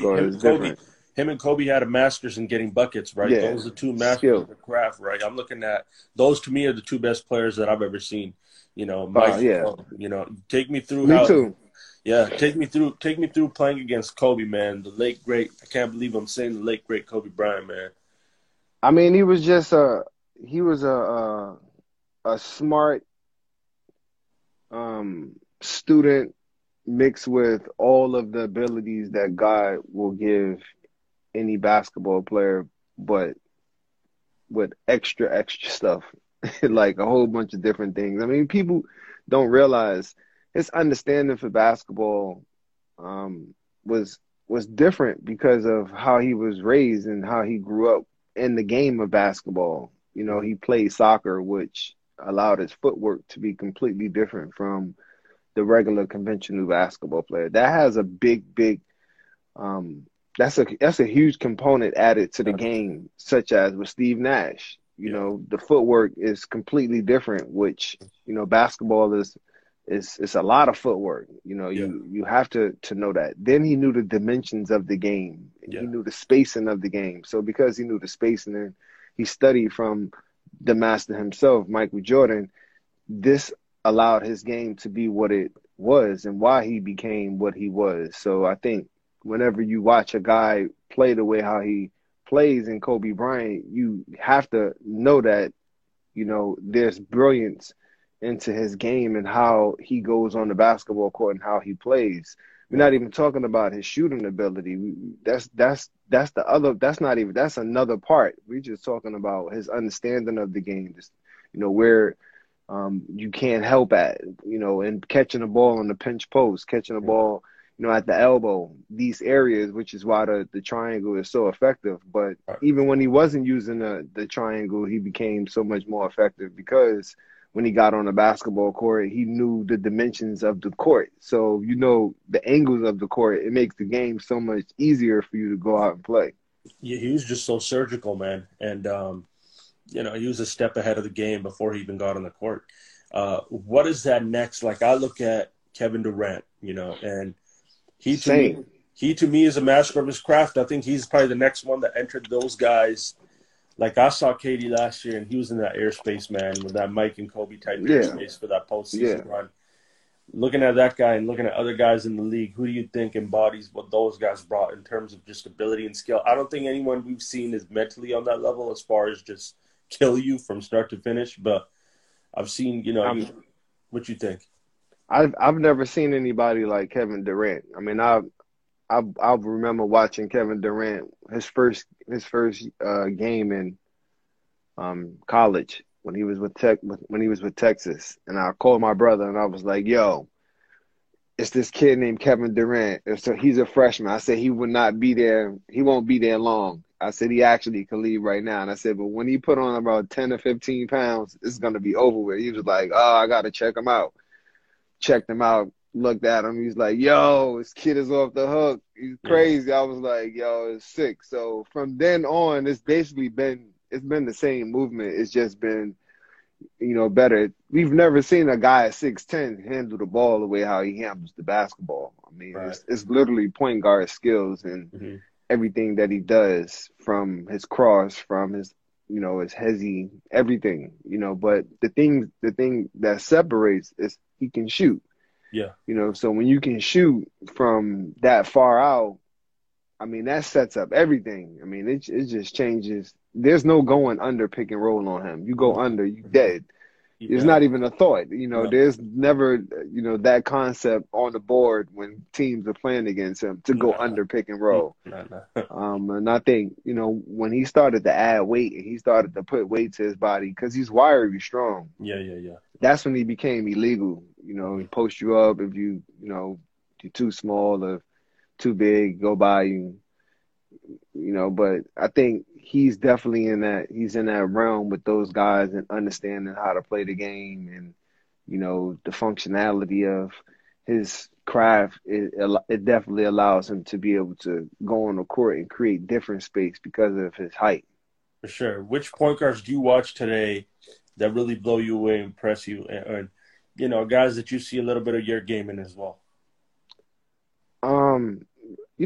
him and Kobe, him and Kobe had a masters in getting buckets, right? Yeah. Those are the two masters Skill. of the craft, right? I'm looking at those to me are the two best players that I've ever seen. You know, Mike, Oh, yeah. you know, take me through Me how too. Yeah, take me through take me through playing against Kobe, man. The late great I can't believe I'm saying the late great Kobe Bryant, man. I mean, he was just a he was a a, a smart um, student mixed with all of the abilities that God will give any basketball player, but with extra extra stuff, like a whole bunch of different things. I mean, people don't realize his understanding for basketball um, was was different because of how he was raised and how he grew up in the game of basketball. You know, he played soccer, which allowed his footwork to be completely different from the regular conventional basketball player. That has a big, big um that's a that's a huge component added to the game, such as with Steve Nash. You know, the footwork is completely different, which, you know, basketball is is it's a lot of footwork. You know, you you have to to know that. Then he knew the dimensions of the game. Yeah. He knew the spacing of the game. So because he knew the spacing and he studied from the master himself, Michael Jordan, this allowed his game to be what it was and why he became what he was. So I think whenever you watch a guy play the way how he plays in Kobe Bryant, you have to know that, you know, there's brilliance into his game and how he goes on the basketball court and how he plays. We're not even talking about his shooting ability. That's that's that's the other. That's not even. That's another part. We're just talking about his understanding of the game. Just you know where um, you can't help at. You know, and catching the ball on the pinch post, catching the ball. You know, at the elbow, these areas, which is why the, the triangle is so effective. But even when he wasn't using the, the triangle, he became so much more effective because when he got on the basketball court, he knew the dimensions of the court. So you know the angles of the court. It makes the game so much easier for you to go out and play. Yeah, he was just so surgical, man. And um, you know, he was a step ahead of the game before he even got on the court. Uh, what is that next? Like I look at Kevin Durant, you know, and he to me, he to me is a master of his craft. I think he's probably the next one that entered those guys. Like I saw KD last year, and he was in that airspace, man, with that Mike and Kobe type Yeah. airspace for that postseason Yeah. run. Looking at that guy and looking at other guys in the league, who do you think embodies what those guys brought in terms of just ability and skill? I don't think anyone we've seen is mentally on that level as far as just kill you from start to finish. But I've seen, you know, you- what you think? I've I've never seen anybody like Kevin Durant. I mean, I I I remember watching Kevin Durant his first his first uh, game in um, college when he was with Tech when he was with Texas, and I called my brother and I was like, "Yo, it's this kid named Kevin Durant. So he's a freshman." I said he would not be there. He won't be there long. I said he actually can leave right now, and I said, but when he put on about ten or fifteen pounds, it's gonna be over with. He was like, "Oh, I gotta check him out." checked him out, looked at him. He's like, "Yo, this kid is off the hook. He's Yeah. crazy." I was like, "Yo, it's sick." So from then on, it's basically been it's been the same movement. It's just been, you know, better. We've never seen a guy at six ten handle the ball the way how he handles the basketball. I mean, Right. it's, it's literally point guard skills and hmm everything that he does from his cross, from his you know his hezzy, everything. You know, but the thing the thing that separates is he can shoot. Yeah. You know, so when you can shoot from that far out, I mean that sets up everything. I mean it it just changes. There's no going under pick and roll on him. You go under, you mm-hmm. dead. It's not even a thought. You know, No. there's never, you know, that concept on the board when teams are playing against him to go No. under pick and roll. Nah, nah. Um, and I think, you know, when he started to add weight and he started to put weight to his body because he's wiry strong, yeah, yeah, yeah. that's when he became illegal. You know, he post you up if you, you know, you're too small or too big, go by you. You know, but I think he's definitely in that he's in that realm with those guys and understanding how to play the game and you know the functionality of his craft. It it definitely allows him to be able to go on the court and create different space because of his height. For sure. Which point guards do you watch today that really blow you away, impress you, and, and you know, guys that you see a little bit of your game in as well? Um,